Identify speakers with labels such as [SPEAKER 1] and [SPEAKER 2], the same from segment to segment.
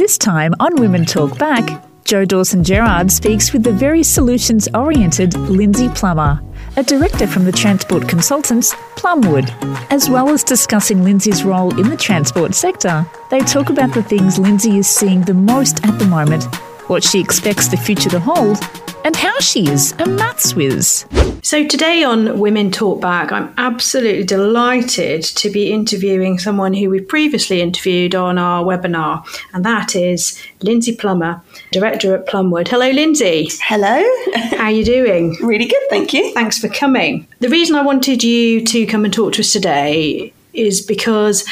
[SPEAKER 1] This time on Women Torque Back, Jo Dawson-Gerrard speaks with the very solutions oriented Lindsay Plummer, a director from the transport consultants Plumwood. As well as discussing Lindsay's role in the transport sector, they talk about the things Lindsay is seeing the most at the moment, what she expects the future to hold, and how she is a maths whiz.
[SPEAKER 2] So, today on Women Torque Back, I'm absolutely delighted to be interviewing someone who we previously interviewed on our webinar, and that is Lindsay Plummer, Director at Plumwood. Hello, Lindsay.
[SPEAKER 3] Hello.
[SPEAKER 2] How are you doing?
[SPEAKER 3] really good, thank you.
[SPEAKER 2] Thanks for coming. The reason I wanted you to come and talk to us today is because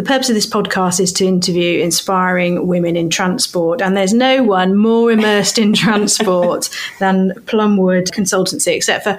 [SPEAKER 2] the purpose of this podcast is to interview inspiring women in transport, and there's no one more immersed in transport than Plumwood Consultancy, except for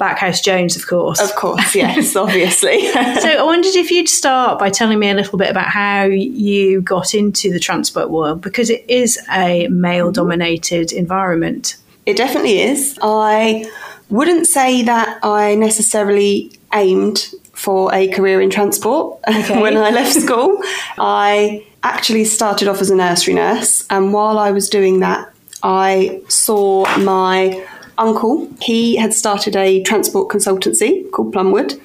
[SPEAKER 2] Backhouse Jones, of course.
[SPEAKER 3] Of course, yes, obviously.
[SPEAKER 2] so I wondered if you'd start by telling me a little bit about how you got into the transport world, because it is a male dominated environment.
[SPEAKER 3] It definitely is. I wouldn't say that I necessarily aimed for a career in transport
[SPEAKER 2] Okay.
[SPEAKER 3] when I left school. I actually started off as a nursery nurse, and while I was doing that, I saw my uncle. He had started a transport consultancy called Plumwood,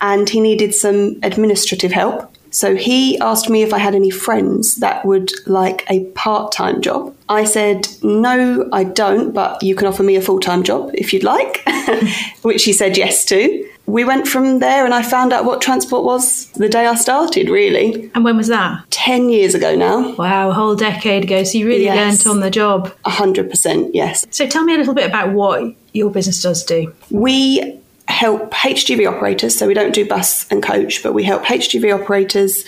[SPEAKER 3] and he needed some administrative help. So he asked me if I had any friends that would like a part time job. I said, No, I don't, but you can offer me a full time job if you'd like, which he said yes to. We went from there and I found out what transport was the day I started, really.
[SPEAKER 2] And when was that?
[SPEAKER 3] 10 years ago now.
[SPEAKER 2] Wow, a whole decade ago. So you really
[SPEAKER 3] Yes.
[SPEAKER 2] learnt on the job.
[SPEAKER 3] 100%, yes.
[SPEAKER 2] So tell me a little bit about what your business does do.
[SPEAKER 3] We help HGV operators, so we don't do bus and coach, but we help HGV operators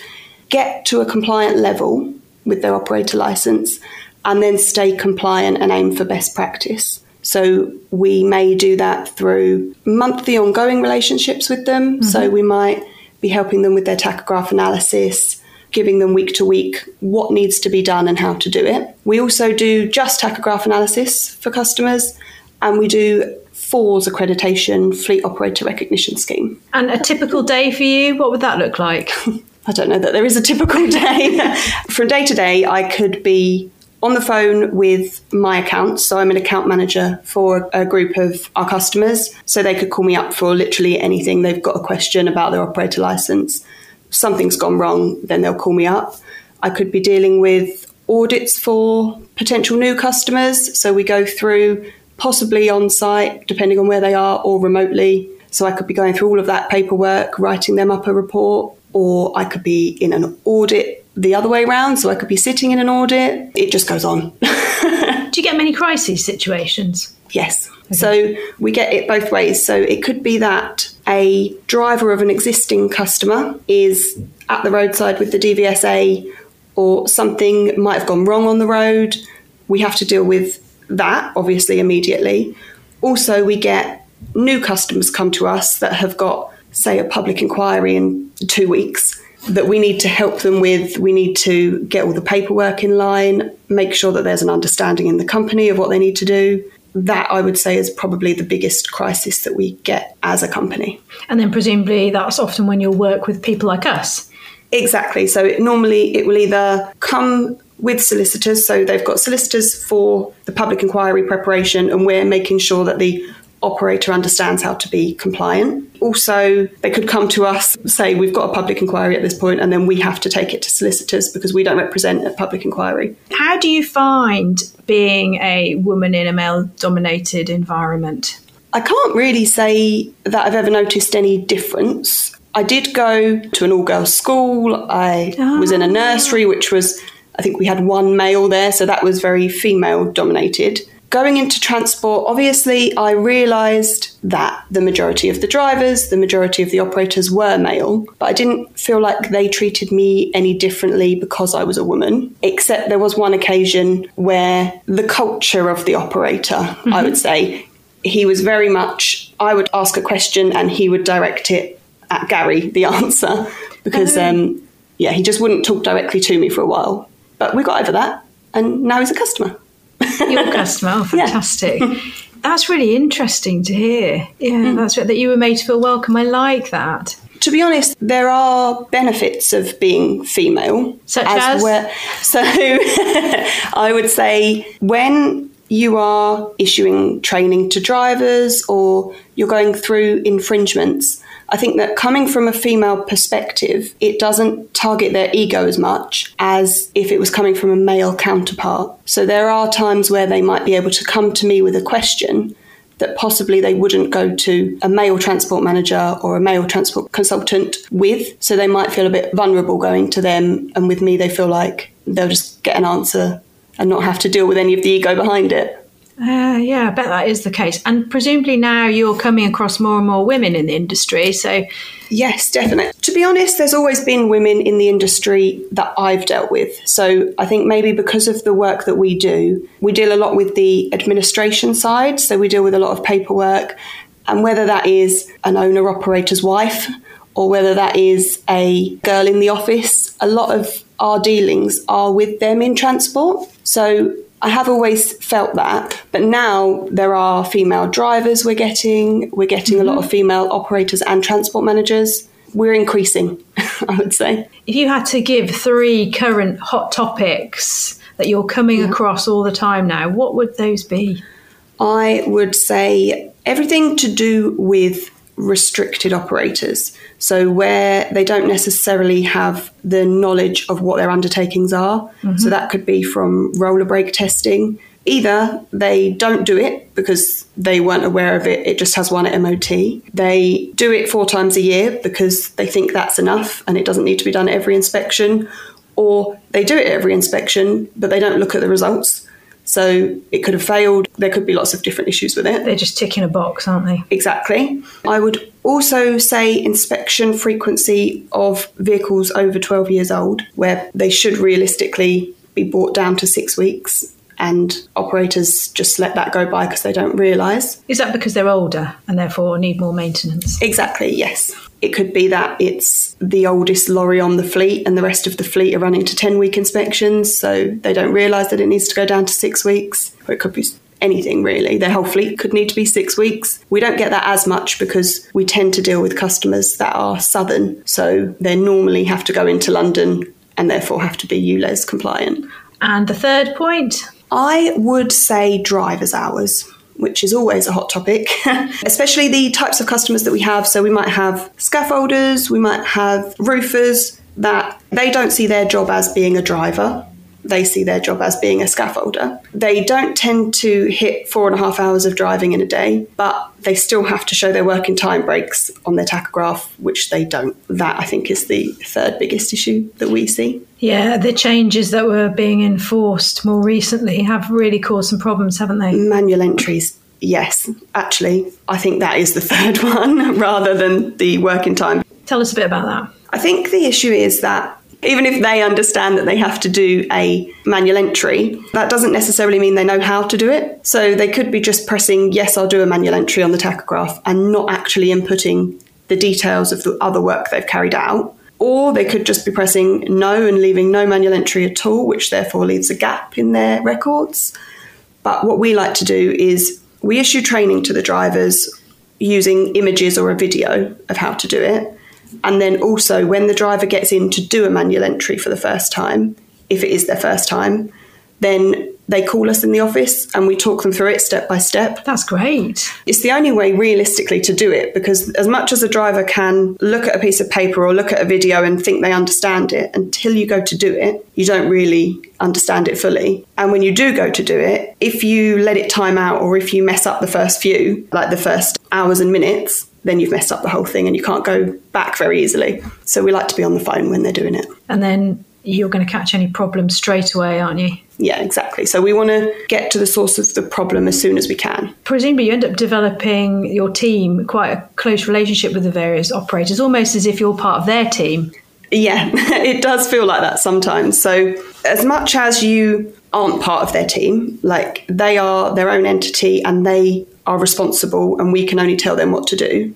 [SPEAKER 3] get to a compliant level with their operator license and then stay compliant and aim for best practice. So we may do that through monthly ongoing relationships with them. So mm-hmm. we might be helping them with their tachograph analysis, giving them week to week what needs to be done and how to do it. We also do just tachograph analysis for customers and we do FORS accreditation fleet operator recognition scheme.
[SPEAKER 2] And a typical day for you, what would that look like?
[SPEAKER 3] I don't know that there is a typical day. From day to day, I could be on the phone with my accounts. So I'm an account manager for a group of our customers. So they could call me up for literally anything. They've got a question about their operator license. Something's gone wrong, then they'll call me up. I could be dealing with audits for potential new customers. So we go through possibly on site, depending on where they are, or remotely. So I could be going through all of that paperwork, writing them up a report, or I could be in an audit the other way around. So I could be sitting in an audit. It just goes on.
[SPEAKER 2] Do you get many crisis situations?
[SPEAKER 3] Yes. So we get it both ways. So it could be that a driver of an existing customer is at the roadside with the DVSA or something might have gone wrong on the road. We have to deal with that obviously immediately. Also, we get new customers come to us that have got, say, a public inquiry in two weeks that we need to help them with. We need to get all the paperwork in line, make sure that there's an understanding in the company of what they need to do. That I would say is probably the biggest crisis that we get as a company.
[SPEAKER 2] And then presumably that's often when you'll work with people like us.
[SPEAKER 3] Exactly. So it, normally it will either come with solicitors, so they've got solicitors for the public inquiry preparation, and we're making sure that the operator understands how to be compliant. Also, they could come to us, say we've got a public inquiry at this point, and then we have to take it to solicitors because we don't represent a public inquiry.
[SPEAKER 2] How do you find being a woman in a male dominated environment?
[SPEAKER 3] I can't really say that I've ever noticed any difference. I did go to an all girls school. I was in a ah. nursery, which was, I think we had one male there, so that was very female dominated. Going into transport, obviously, I realised that the majority of the drivers, the majority of the operators were male, but I didn't feel like they treated me any differently because I was a woman, except there was one occasion where the culture of the operator, I would say, he was very much, I would ask a question and he would direct it at Gary, the answer, because, um, yeah, he just wouldn't talk directly to me for a while. But we got over that, and now he's a customer.
[SPEAKER 2] Your customer, oh,
[SPEAKER 3] Yeah.
[SPEAKER 2] fantastic. That's really interesting to hear. Yeah, mm. that's right, that you were made to feel welcome. I like that.
[SPEAKER 3] To be honest, there are benefits of being female.
[SPEAKER 2] Such as?
[SPEAKER 3] Where, so I would say when you are issuing training to drivers or you're going through infringements, I think that coming from a female perspective, it doesn't target their ego as much as if it was coming from a male counterpart. So there are times where they might be able to come to me with a question that possibly they wouldn't go to a male transport manager or a male transport consultant with. So they might feel a bit vulnerable going to them, and with me, they feel like they'll just get an answer and not have to deal with any of the ego behind it.
[SPEAKER 2] Uh, yeah, I bet that is the case. And presumably now you're coming across more and more women in the industry. So,
[SPEAKER 3] yes, definitely. To be honest, there's always been women in the industry that I've dealt with. So, I think maybe because of the work that we do, we deal a lot with the administration side. So, we deal with a lot of paperwork. And whether that is an owner operator's wife or whether that is a girl in the office, a lot of our dealings are with them in transport. So I have always felt that, but now there are female drivers we're getting, we're getting mm-hmm. a lot of mm-hmm. female operators and transport managers. We're increasing, I would say.
[SPEAKER 2] If you had to give three current hot topics that you're coming yeah. across all the time now, what would those be?
[SPEAKER 3] I would say everything to do with restricted operators. So, where they don't necessarily have the knowledge of what their undertakings are. Mm-hmm. So, that could be from roller brake testing. Either they don't do it because they weren't aware of it, it just has one at MOT. They do it four times a year because they think that's enough and it doesn't need to be done every inspection. Or they do it every inspection, but they don't look at the results. So it could have failed. There could be lots of different issues with it.
[SPEAKER 2] They're just ticking a box, aren't they?
[SPEAKER 3] Exactly. I would also say inspection frequency of vehicles over 12 years old, where they should realistically be brought down to six weeks. And operators just let that go by because they don't realise.
[SPEAKER 2] Is that because they're older and therefore need more maintenance?
[SPEAKER 3] Exactly, yes. It could be that it's the oldest lorry on the fleet and the rest of the fleet are running to 10 week inspections, so they don't realise that it needs to go down to six weeks. Or it could be anything really. Their whole fleet could need to be six weeks. We don't get that as much because we tend to deal with customers that are southern, so they normally have to go into London and therefore have to be ULEZ compliant.
[SPEAKER 2] And the third point?
[SPEAKER 3] I would say driver's hours which is always a hot topic, especially the types of customers that we have. So we might have scaffolders, we might have roofers that they don't see their job as being a driver. They see their job as being a scaffolder. They don't tend to hit four and a half hours of driving in a day, but they still have to show their working time breaks on their tachograph, which they don't. That, I think, is the third biggest issue that we see.
[SPEAKER 2] Yeah, the changes that were being enforced more recently have really caused some problems, haven't they?
[SPEAKER 3] Manual entries. Yes, actually, I think that is the third one rather than the working time.
[SPEAKER 2] Tell us a bit about that.
[SPEAKER 3] I think the issue is that even if they understand that they have to do a manual entry, that doesn't necessarily mean they know how to do it. So they could be just pressing, yes, I'll do a manual entry on the tachograph and not actually inputting the details of the other work they've carried out. Or they could just be pressing no and leaving no manual entry at all, which therefore leaves a gap in their records. But what we like to do is we issue training to the drivers using images or a video of how to do it. And then also, when the driver gets in to do a manual entry for the first time, if it is their first time, then they call us in the office and we talk them through it step by step.
[SPEAKER 2] That's great.
[SPEAKER 3] It's the only way realistically to do it because, as much as a driver can look at a piece of paper or look at a video and think they understand it, until you go to do it, you don't really understand it fully. And when you do go to do it, if you let it time out or if you mess up the first few, like the first hours and minutes, then you've messed up the whole thing and you can't go back very easily. So we like to be on the phone when they're doing it.
[SPEAKER 2] And then you're going to catch any problems straight away, aren't you?
[SPEAKER 3] Yeah, exactly. So we want to get to the source of the problem as soon as we can.
[SPEAKER 2] Presumably, you end up developing your team quite a close relationship with the various operators, almost as if you're part of their team.
[SPEAKER 3] Yeah, it does feel like that sometimes. So, as much as you aren't part of their team, like they are their own entity and they are responsible, and we can only tell them what to do,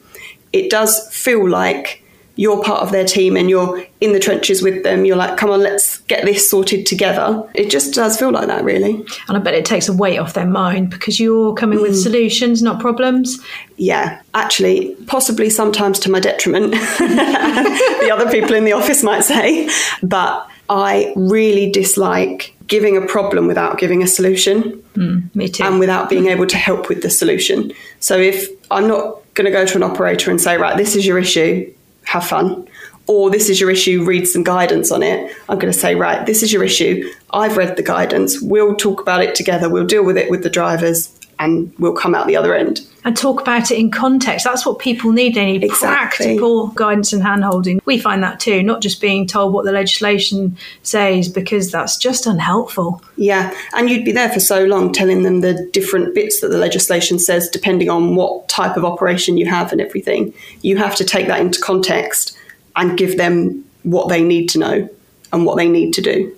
[SPEAKER 3] it does feel like you're part of their team and you're in the trenches with them. You're like, come on, let's get this sorted together. It just does feel like that, really.
[SPEAKER 2] And I bet it takes a weight off their mind because you're coming with mm. solutions, not problems.
[SPEAKER 3] Yeah, actually, possibly sometimes to my detriment, the other people in the office might say. But I really dislike giving a problem without giving a solution.
[SPEAKER 2] Mm, me too.
[SPEAKER 3] and without being able to help with the solution. So if I'm not going to go to an operator and say, right, this is your issue, have fun, or this is your issue, read some guidance on it, I'm going to say, right, this is your issue, I've read the guidance, we'll talk about it together, we'll deal with it with the drivers, and we'll come out the other end.
[SPEAKER 2] and talk about it in context. That's what people need. They need
[SPEAKER 3] Exactly.
[SPEAKER 2] practical guidance and handholding. We find that too, not just being told what the legislation says, because that's just unhelpful.
[SPEAKER 3] Yeah, and you'd be there for so long telling them the different bits that the legislation says, depending on what type of operation you have and everything. You have to take that into context and give them what they need to know and what they need to do.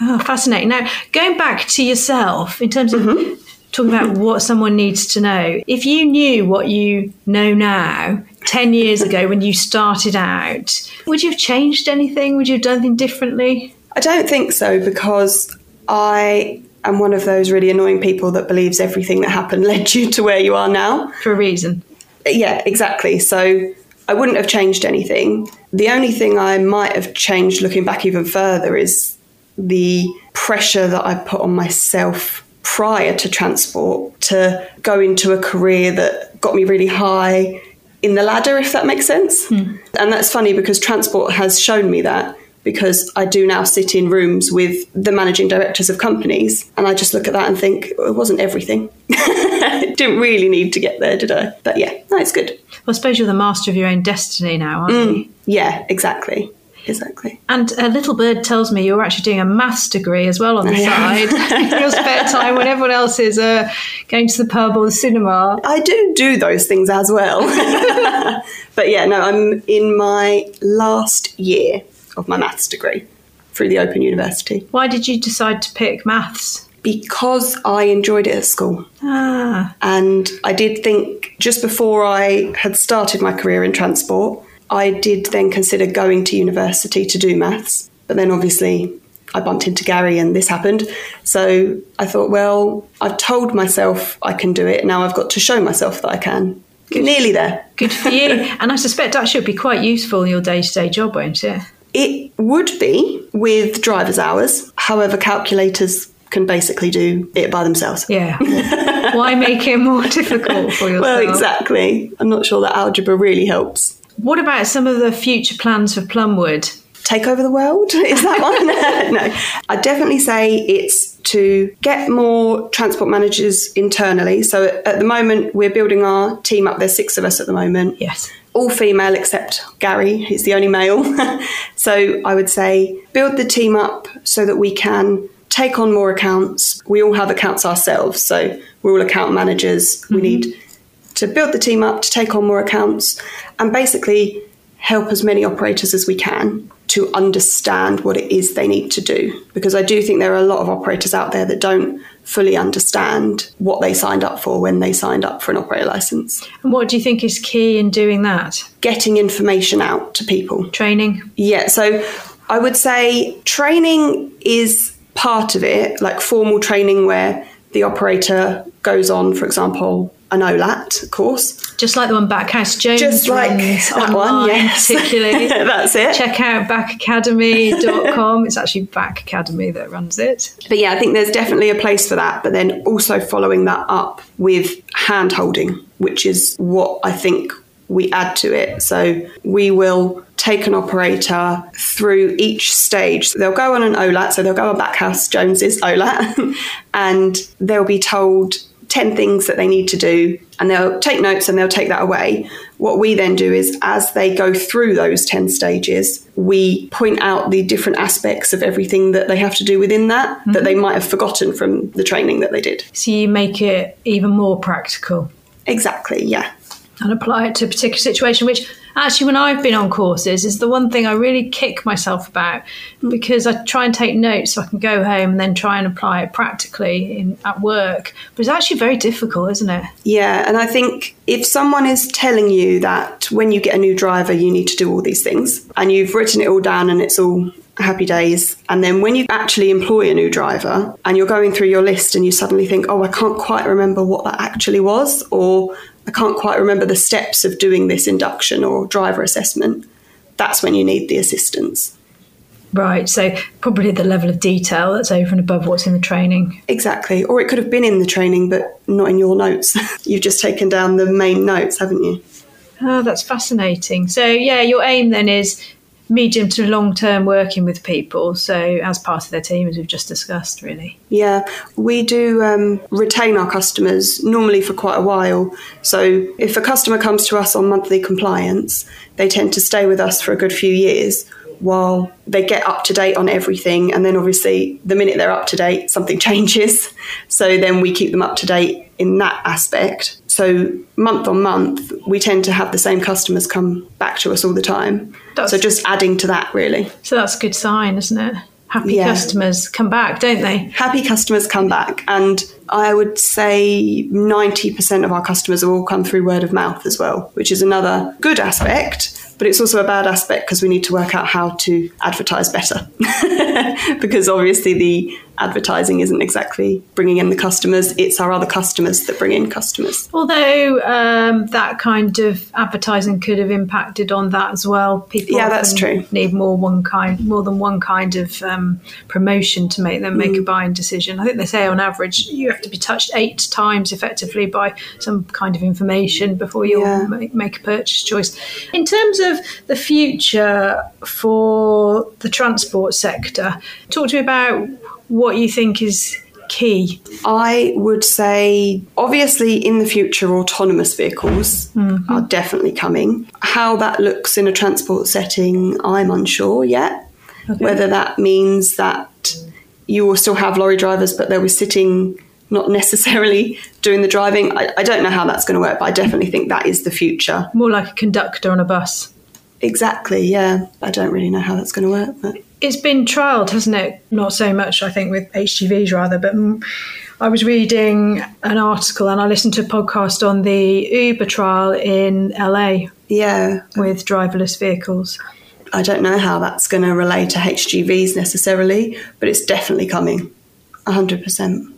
[SPEAKER 2] Oh, fascinating. Now, going back to yourself in terms of mm-hmm. Talking about mm-hmm. what someone needs to know, if you knew what you know now 10 years ago when you started out, would you have changed anything? Would you have done anything differently?
[SPEAKER 3] I don't think so because I am one of those really annoying people that believes everything that happened led you to where you are now.
[SPEAKER 2] For a reason.
[SPEAKER 3] Yeah, exactly. So I wouldn't have changed anything. The only thing I might have changed looking back even further is the pressure that I put on myself prior to transport to go into a career that got me really high in the ladder, if that makes sense. Hmm. And that's funny because transport has shown me that because I do now sit in rooms with the managing directors of companies and I just look at that and think, well, it wasn't everything. Didn't really need to get there, did I? But yeah, no, it's good.
[SPEAKER 2] Well, I suppose you're the master of your own destiny now, aren't mm. you?
[SPEAKER 3] Yeah, exactly. Exactly.
[SPEAKER 2] And a little bird tells me you're actually doing a maths degree as well on the
[SPEAKER 3] I
[SPEAKER 2] side in your spare time when everyone else is uh, going to the pub or the cinema.
[SPEAKER 3] I do do those things as well. but yeah, no, I'm in my last year of my maths degree through the Open University
[SPEAKER 2] Why did you decide to pick maths?
[SPEAKER 3] because I enjoyed it at school.
[SPEAKER 2] Ah,
[SPEAKER 3] And I did think just before I had started my career in transport, I did then consider going to university to do maths. But then obviously I bumped into Gary and this happened. So I thought, well, I've told myself I can do it. Now I've got to show myself that I can. Nearly there.
[SPEAKER 2] good for you. and I suspect that should be quite useful in your day to day job, won't it?
[SPEAKER 3] It would be with driver's hours. However, calculators can basically do it by themselves.
[SPEAKER 2] Yeah. Why make it more difficult for yourself?
[SPEAKER 3] Well, exactly. I'm not sure that algebra really helps.
[SPEAKER 2] What about some of the future plans for Plumwood?
[SPEAKER 3] take over the world? Is that one? no. I'd definitely say it's to get more transport managers internally. So at the moment, we're building our team up. There's six of us at the moment.
[SPEAKER 2] Yes.
[SPEAKER 3] All female except Gary, he's the only male. so I would say build the team up so that we can take on more accounts. We all have accounts ourselves. So we're all account managers. We mm-hmm. need to build the team up to take on more accounts and basically help as many operators as we can to understand what it is they need to do. Because I do think there are a lot of operators out there that don't fully understand what they signed up for when they signed up for an operator license.
[SPEAKER 2] And what do you think is key in doing that?
[SPEAKER 3] Getting information out to people.
[SPEAKER 2] Training?
[SPEAKER 3] Yeah, so I would say training is part of it, like formal training where the operator goes on, for example, an OLAT of course.
[SPEAKER 2] Just like the one Backhouse Jones
[SPEAKER 3] Just like that one, yes.
[SPEAKER 2] particularly.
[SPEAKER 3] That's it.
[SPEAKER 2] Check out backacademy.com. it's actually Back Academy that runs it.
[SPEAKER 3] But yeah, I think there's definitely a place for that, but then also following that up with hand holding, which is what I think we add to it. So we will take an operator through each stage. They'll go on an OLAT, so they'll go on Backhouse Jones's OLAT, and they'll be told 10 things that they need to do, and they'll take notes and they'll take that away. What we then do is, as they go through those 10 stages, we point out the different aspects of everything that they have to do within that that mm-hmm. they might have forgotten from the training that they did.
[SPEAKER 2] So you make it even more practical
[SPEAKER 3] Exactly, yeah.
[SPEAKER 2] and apply it to a particular situation, which actually, when I've been on courses, is the one thing I really kick myself about because I try and take notes so I can go home and then try and apply it practically in, at work. But it's actually very difficult, isn't it?
[SPEAKER 3] Yeah, and I think if someone is telling you that when you get a new driver, you need to do all these things, and you've written it all down and it's all happy days. And then when you actually employ a new driver and you're going through your list and you suddenly think, oh, I can't quite remember what that actually was, or I can't quite remember the steps of doing this induction or driver assessment, that's when you need the assistance.
[SPEAKER 2] Right, so probably the level of detail that's over and above what's in the training.
[SPEAKER 3] Exactly. Or it could have been in the training, but not in your notes. You've just taken down the main notes, haven't you?
[SPEAKER 2] Oh, that's fascinating. So, yeah, your aim then is medium to long term working with people. So, as part of their team, as we've just discussed, really.
[SPEAKER 3] Yeah, we do um, retain our customers normally for quite a while. So, if a customer comes to us on monthly compliance, they tend to stay with us for a good few years while they get up to date on everything. And then, obviously, the minute they're up to date, something changes. So, then we keep them up to date in that aspect. So month on month, we tend to have the same customers come back to us all the time. That's, so just adding to that, really.
[SPEAKER 2] So that's a good sign, isn't it? Happy yeah. customers come back, don't they?
[SPEAKER 3] Happy customers come back, and I would say 90% of our customers have all come through word of mouth as well, which is another good aspect but it's also a bad aspect because we need to work out how to advertise better. because obviously the advertising isn't exactly bringing in the customers, it's our other customers that bring in customers.
[SPEAKER 2] Although um, that kind of advertising could have impacted on that as well.
[SPEAKER 3] People yeah, that's true.
[SPEAKER 2] need more one kind, more than one kind of um, promotion to make them make mm. a buying decision. I think they say on average you have to be touched eight times effectively by some kind of information before you'll yeah. make, make a purchase choice. In terms of the future for the transport sector, talk to me about what you think is key?
[SPEAKER 3] I would say, obviously, in the future, autonomous vehicles mm-hmm. are definitely coming. How that looks in a transport setting, I'm unsure yet. Okay. Whether that means that you will still have lorry drivers, but they'll be sitting not necessarily doing the driving. I, I don't know how that's going to work, but I definitely think that is the future.
[SPEAKER 2] More like a conductor on a bus.
[SPEAKER 3] Exactly, yeah. I don't really know how that's going to work. But.
[SPEAKER 2] It's been trialled, hasn't it? Not so much, I think, with HGVs rather, but I was reading an article and I listened to a podcast on the Uber trial in LA.
[SPEAKER 3] Yeah.
[SPEAKER 2] With driverless vehicles.
[SPEAKER 3] I don't know how that's going to relate to HGVs necessarily, but it's definitely coming. 100%.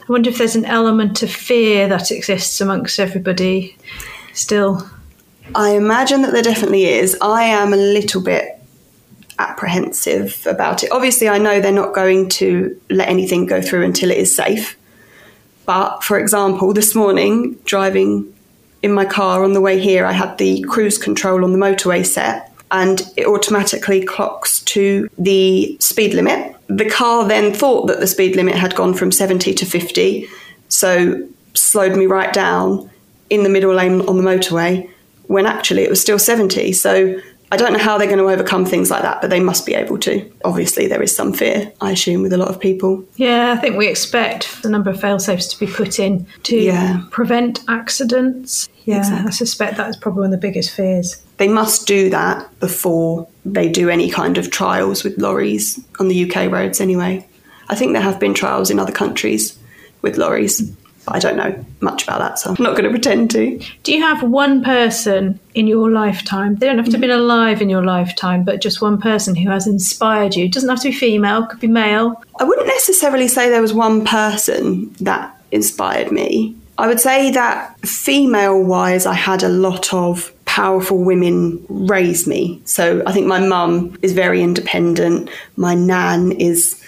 [SPEAKER 2] I wonder if there's an element of fear that exists amongst everybody still.
[SPEAKER 3] I imagine that there definitely is. I am a little bit apprehensive about it. Obviously, I know they're not going to let anything go through until it is safe. But for example, this morning, driving in my car on the way here, I had the cruise control on the motorway set and it automatically clocks to the speed limit. The car then thought that the speed limit had gone from 70 to 50, so slowed me right down in the middle lane on the motorway when actually it was still 70. So I don't know how they're going to overcome things like that, but they must be able to. Obviously, there is some fear, I assume, with a lot of people.
[SPEAKER 2] Yeah, I think we expect the number of fail-safes to be put in to yeah. prevent accidents. Yeah, exactly. I suspect that is probably one of the biggest fears.
[SPEAKER 3] They must do that before they do any kind of trials with lorries on the UK roads, anyway. I think there have been trials in other countries with lorries. I don't know much about that, so I'm not going to pretend to.
[SPEAKER 2] Do you have one person in your lifetime? They don't have to have been mm-hmm. alive in your lifetime, but just one person who has inspired you. It doesn't have to be female, could be male.
[SPEAKER 3] I wouldn't necessarily say there was one person that inspired me. I would say that female wise, I had a lot of powerful women raise me. So I think my mum is very independent. My nan is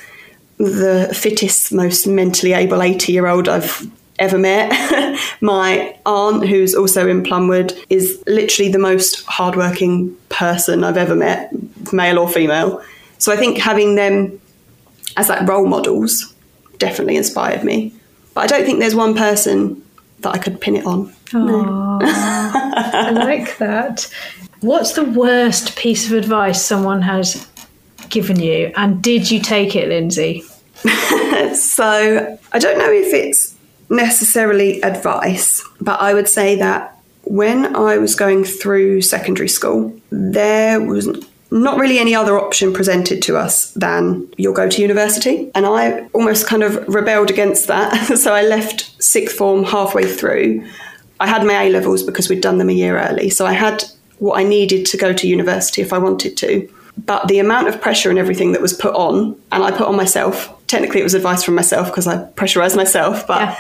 [SPEAKER 3] the fittest, most mentally able 80 year old I've ever met. My aunt, who's also in Plumwood, is literally the most hardworking person I've ever met, male or female. So I think having them as like role models definitely inspired me. But I don't think there's one person that I could pin it on.
[SPEAKER 2] No. I like that. What's the worst piece of advice someone has given you? And did you take it, Lindsay?
[SPEAKER 3] so I don't know if it's necessarily advice, but I would say that when I was going through secondary school, there was not really any other option presented to us than you'll go to university. And I almost kind of rebelled against that. so I left sixth form halfway through. I had my A levels because we'd done them a year early. So I had what I needed to go to university if I wanted to. But the amount of pressure and everything that was put on, and I put on myself, technically it was advice from myself because I pressurized myself, but yeah.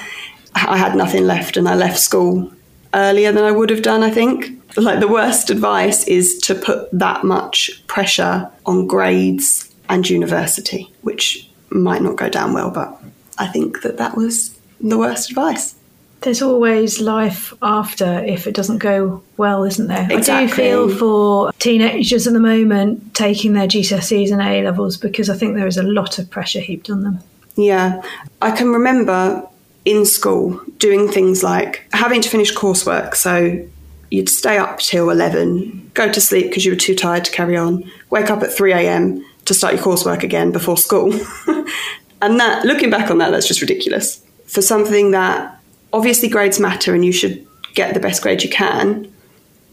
[SPEAKER 3] I had nothing left and I left school earlier than I would have done, I think like the worst advice is to put that much pressure on grades and university, which might not go down well, but I think that that was the worst advice.
[SPEAKER 2] There's always life after if it doesn't go well, isn't there?
[SPEAKER 3] Exactly.
[SPEAKER 2] I do feel for teenagers at the moment taking their GCSEs and A levels because I think there is a lot of pressure heaped on them.
[SPEAKER 3] Yeah. I can remember in school doing things like having to finish coursework. So you'd stay up till 11, go to sleep because you were too tired to carry on, wake up at 3 a.m. to start your coursework again before school. and that, looking back on that, that's just ridiculous. For something that obviously grades matter and you should get the best grade you can,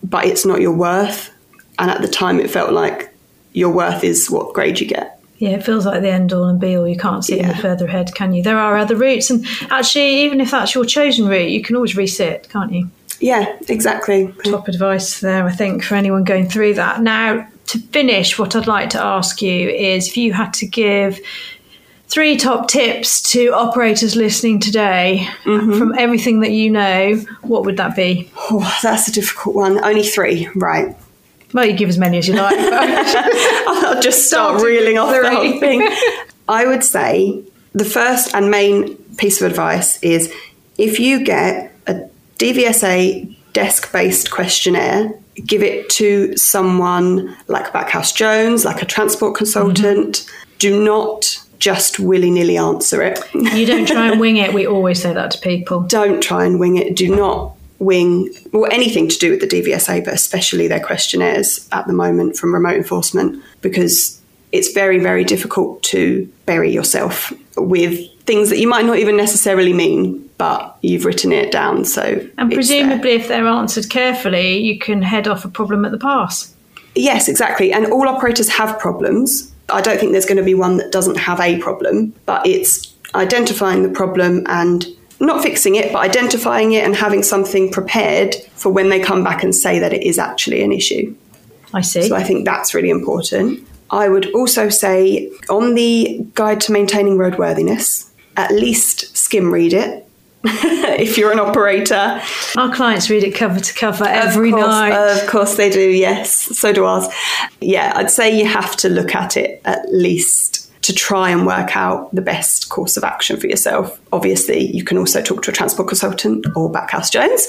[SPEAKER 3] but it's not your worth. And at the time, it felt like your worth is what grade you get.
[SPEAKER 2] Yeah, it feels like the end all and be all. You can't see yeah. any further ahead, can you? There are other routes, and actually, even if that's your chosen route, you can always resit, can't you?
[SPEAKER 3] Yeah, exactly.
[SPEAKER 2] Top advice there, I think, for anyone going through that. Now, to finish, what I'd like to ask you is if you had to give three top tips to operators listening today mm-hmm. from everything that you know, what would that be?
[SPEAKER 3] Oh, that's a difficult one. Only three, right.
[SPEAKER 2] Well, you give as many as you like.
[SPEAKER 3] I'll just start reeling off the whole thing. I would say the first and main piece of advice is if you get a DVSA desk based questionnaire, give it to someone like Backhouse Jones, like a transport consultant. Mm-hmm. Do not just willy nilly answer it.
[SPEAKER 2] You don't try and wing it. We always say that to people.
[SPEAKER 3] Don't try and wing it. Do not wing or anything to do with the DVSA, but especially their questionnaires at the moment from remote enforcement, because it's very, very difficult to bury yourself with things that you might not even necessarily mean but you've written it down. So,
[SPEAKER 2] and presumably, if they're answered carefully, you can head off a problem at the pass.
[SPEAKER 3] Yes, exactly. And all operators have problems. I don't think there's going to be one that doesn't have a problem, but it's identifying the problem and not fixing it, but identifying it and having something prepared for when they come back and say that it is actually an issue.
[SPEAKER 2] I see.
[SPEAKER 3] So I think that's really important. I would also say on the guide to maintaining roadworthiness, at least skim read it if you're an operator.
[SPEAKER 2] Our clients read it cover to cover every
[SPEAKER 3] of course,
[SPEAKER 2] night.
[SPEAKER 3] Of course they do, yes. So do ours. Yeah, I'd say you have to look at it at least to try and work out the best course of action for yourself. Obviously, you can also talk to a transport consultant or Backhouse Jones.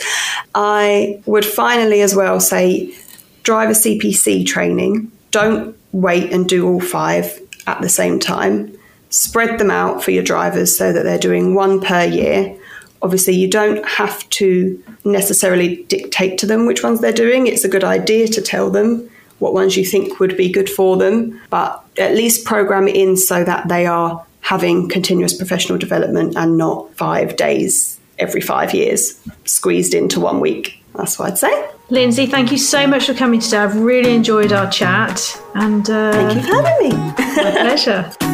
[SPEAKER 3] I would finally as well say driver CPC training. Don't wait and do all five at the same time. Spread them out for your drivers so that they're doing one per year Obviously, you don't have to necessarily dictate to them which ones they're doing. It's a good idea to tell them what ones you think would be good for them, but at least program it in so that they are having continuous professional development and not five days every five years squeezed into one week. That's what I'd say.
[SPEAKER 2] Lindsay, thank you so much for coming today. I've really enjoyed our chat. And
[SPEAKER 3] uh, thank you for having me.
[SPEAKER 2] my pleasure.